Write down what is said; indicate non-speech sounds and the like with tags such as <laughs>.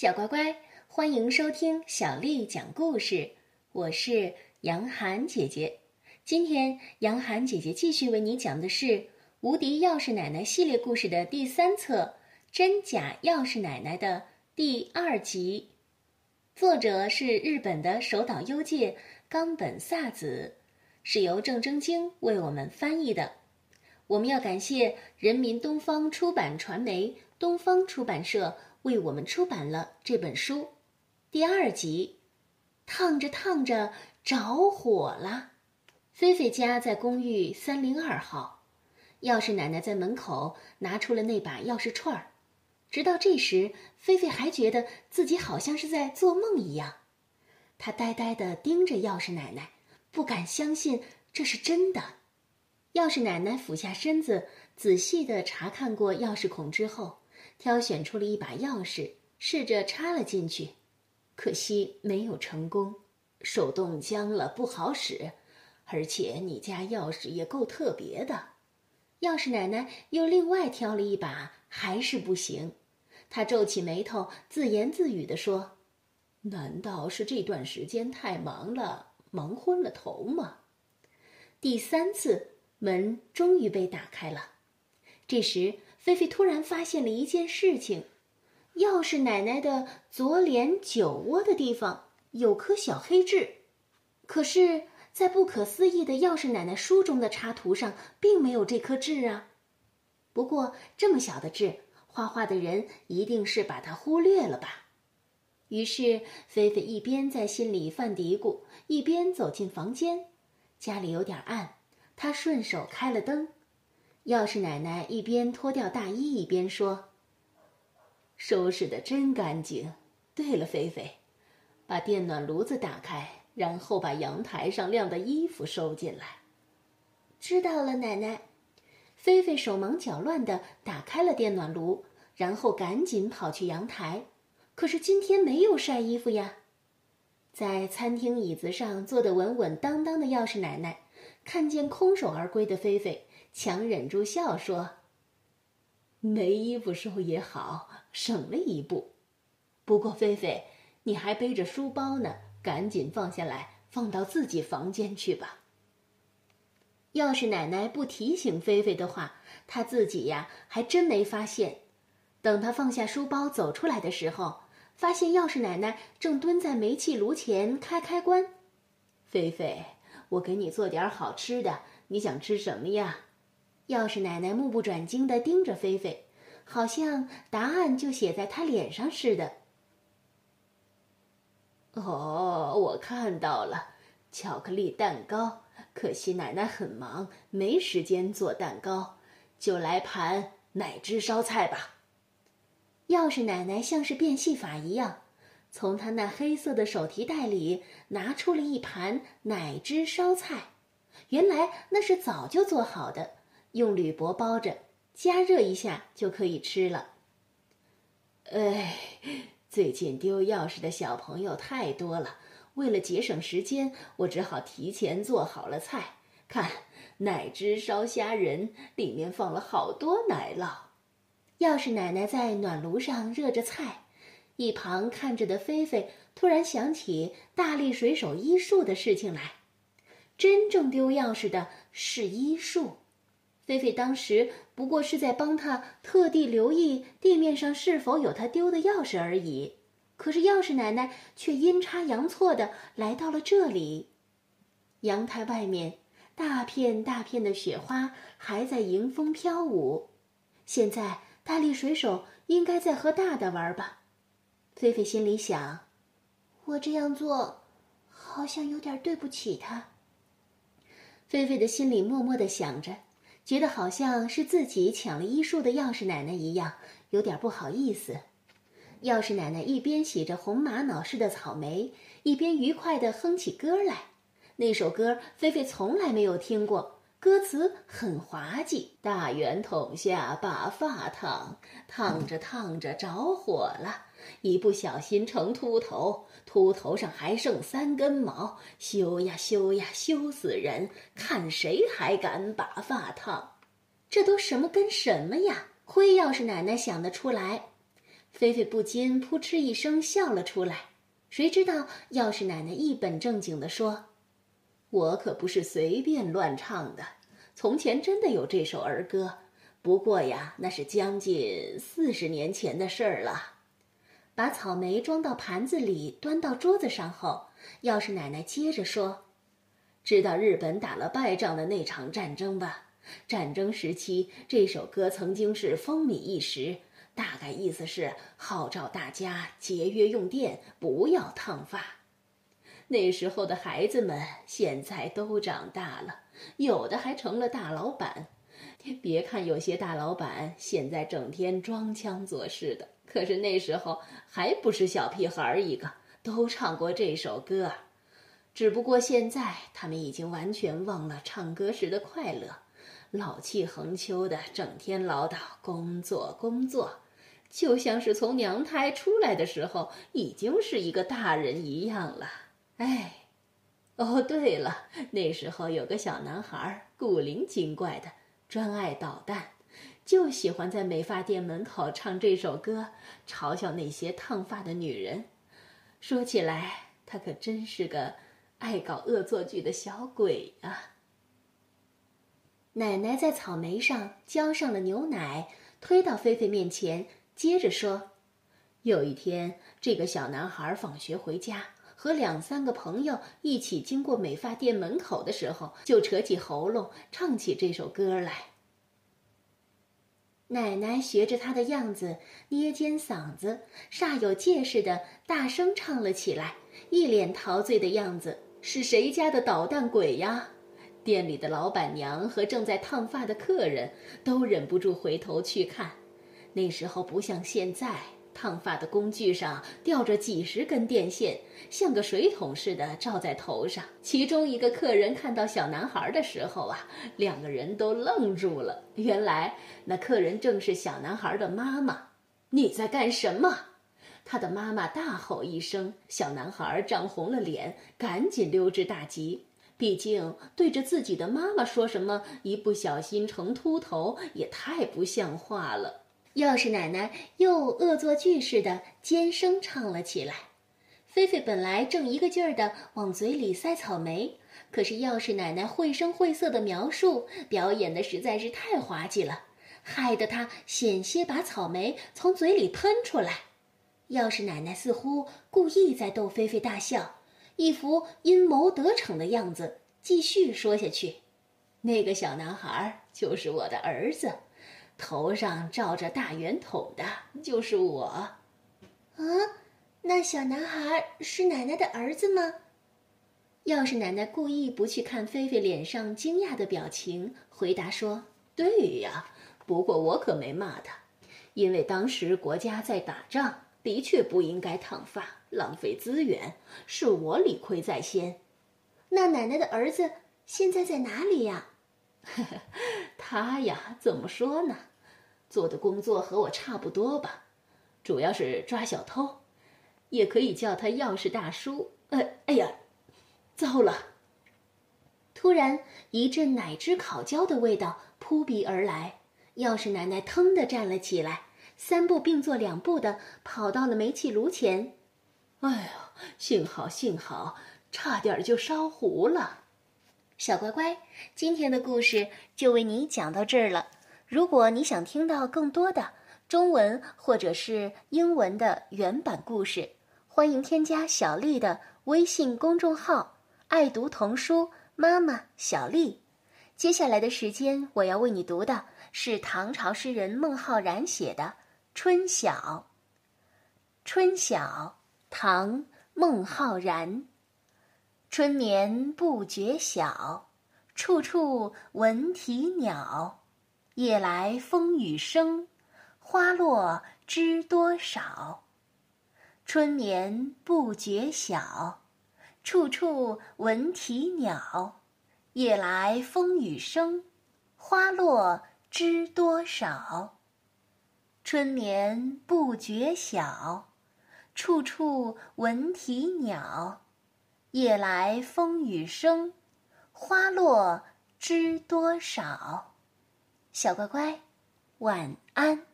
小乖乖，欢迎收听小丽讲故事。我是杨涵姐姐。今天，杨涵姐姐继续为你讲的是《无敌钥匙奶奶》系列故事的第三册《真假钥匙奶奶》的第二集。作者是日本的手岛优介、冈本萨子，是由郑征京为我们翻译的。我们要感谢人民东方出版传媒、东方出版社为我们出版了这本书。第二集，烫着烫着着火了。菲菲家在公寓三零二号，钥匙奶奶在门口拿出了那把钥匙串儿。直到这时，菲菲还觉得自己好像是在做梦一样。她呆呆地盯着钥匙奶奶，不敢相信这是真的。钥匙奶奶俯下身子，仔细地查看过钥匙孔之后，挑选出了一把钥匙，试着插了进去。可惜没有成功，手动僵了，不好使。而且你家钥匙也够特别的。钥匙奶奶又另外挑了一把，还是不行。她皱起眉头，自言自语地说：“难道是这段时间太忙了，忙昏了头吗？”第三次。门终于被打开了，这时菲菲突然发现了一件事情：钥匙奶奶的左脸酒窝的地方有颗小黑痣，可是，在不可思议的钥匙奶奶书中的插图上并没有这颗痣啊。不过这么小的痣，画画的人一定是把它忽略了吧？于是菲菲一边在心里犯嘀咕，一边走进房间。家里有点暗。她顺手开了灯，钥匙奶奶一边脱掉大衣一边说：“收拾的真干净。对了，菲菲，把电暖炉子打开，然后把阳台上晾的衣服收进来。”知道了，奶奶。菲菲手忙脚乱地打开了电暖炉，然后赶紧跑去阳台。可是今天没有晒衣服呀。在餐厅椅子上坐得稳稳当当的钥匙奶奶。看见空手而归的菲菲，强忍住笑说：“没衣服收也好，省了一步。不过菲菲，你还背着书包呢，赶紧放下来，放到自己房间去吧。”要是奶奶不提醒菲菲的话，她自己呀还真没发现。等她放下书包走出来的时候，发现钥匙奶奶正蹲在煤气炉前开开关。菲菲。我给你做点好吃的，你想吃什么呀？钥匙奶奶目不转睛地盯着菲菲，好像答案就写在她脸上似的。哦，我看到了，巧克力蛋糕。可惜奶奶很忙，没时间做蛋糕，就来盘奶汁烧菜吧。钥匙奶奶像是变戏法一样。从她那黑色的手提袋里拿出了一盘奶汁烧菜，原来那是早就做好的，用铝箔包着，加热一下就可以吃了。哎，最近丢钥匙的小朋友太多了，为了节省时间，我只好提前做好了菜。看，奶汁烧虾仁，里面放了好多奶酪。钥匙奶奶在暖炉上热着菜。一旁看着的菲菲突然想起大力水手医术的事情来，真正丢钥匙的是医术，菲菲当时不过是在帮他特地留意地面上是否有他丢的钥匙而已。可是钥匙奶奶却阴差阳错的来到了这里，阳台外面大片大片的雪花还在迎风飘舞，现在大力水手应该在和大大玩吧。菲菲心里想：“我这样做，好像有点对不起他。”菲菲的心里默默的想着，觉得好像是自己抢了医术的钥匙奶奶一样，有点不好意思。钥匙奶奶一边洗着红玛瑙似的草莓，一边愉快的哼起歌来。那首歌菲菲从来没有听过。歌词很滑稽，大圆筒下把发烫，烫着烫着着火了，一不小心成秃头，秃头上还剩三根毛，修呀修呀修死人！看谁还敢把发烫？这都什么跟什么呀？灰钥匙奶奶想得出来。菲菲不禁扑哧一声笑了出来。谁知道钥匙奶奶一本正经地说：“我可不是随便乱唱的，从前真的有这首儿歌，不过呀，那是将近四十年前的事儿了。”把草莓装到盘子里，端到桌子上后，要是奶奶接着说：“知道日本打了败仗的那场战争吧？战争时期，这首歌曾经是风靡一时。大概意思是号召大家节约用电，不要烫发。那时候的孩子们现在都长大了，有的还成了大老板。别看有些大老板现在整天装腔作势的。”可是那时候还不是小屁孩儿一个，都唱过这首歌，只不过现在他们已经完全忘了唱歌时的快乐，老气横秋的，整天唠叨工作工作，就像是从娘胎出来的时候已经是一个大人一样了。哎，哦对了，那时候有个小男孩，古灵精怪的，专爱捣蛋。就喜欢在美发店门口唱这首歌，嘲笑那些烫发的女人。说起来，他可真是个爱搞恶作剧的小鬼啊！奶奶在草莓上浇上了牛奶，推到菲菲面前，接着说：“有一天，这个小男孩放学回家，和两三个朋友一起经过美发店门口的时候，就扯起喉咙唱起这首歌来。”奶奶学着他的样子，捏尖嗓子，煞有介事的大声唱了起来，一脸陶醉的样子。是谁家的捣蛋鬼呀？店里的老板娘和正在烫发的客人都忍不住回头去看。那时候不像现在。烫发的工具上吊着几十根电线，像个水桶似的罩在头上。其中一个客人看到小男孩的时候啊，两个人都愣住了。原来那客人正是小男孩的妈妈。你在干什么？他的妈妈大吼一声，小男孩涨红了脸，赶紧溜之大吉。毕竟对着自己的妈妈说什么一不小心成秃头，也太不像话了。钥匙奶奶又恶作剧似的尖声唱了起来。菲菲本来正一个劲儿的往嘴里塞草莓，可是钥匙奶奶绘声绘色的描述，表演的实在是太滑稽了，害得她险些把草莓从嘴里喷出来。钥匙奶奶似乎故意在逗菲菲大笑，一副阴谋得逞的样子，继续说下去：“那个小男孩就是我的儿子。”头上罩着大圆筒的就是我，啊，那小男孩是奶奶的儿子吗？要是奶奶故意不去看菲菲脸上惊讶的表情，回答说：“对呀，不过我可没骂他，因为当时国家在打仗，的确不应该烫发，浪费资源，是我理亏在先。那奶奶的儿子现在在哪里呀？” <laughs> 他呀，怎么说呢？做的工作和我差不多吧，主要是抓小偷，也可以叫他钥匙大叔。呃，哎呀，糟了！突然一阵奶汁烤焦的味道扑鼻而来，钥匙奶奶腾地站了起来，三步并作两步的跑到了煤气炉前。哎呀，幸好幸好，差点就烧糊了。小乖乖，今天的故事就为你讲到这儿了。如果你想听到更多的中文或者是英文的原版故事，欢迎添加小丽的微信公众号“爱读童书妈妈小丽”。接下来的时间，我要为你读的是唐朝诗人孟浩然写的《春晓》。《春晓》唐·孟浩然。春眠不觉晓，处处闻啼鸟。夜来风雨声，花落知多少。春眠不觉晓，处处闻啼鸟。夜来风雨声，花落知多少。春眠不觉晓，处处闻啼鸟。夜来风雨声，花落知多少。小乖乖，晚安。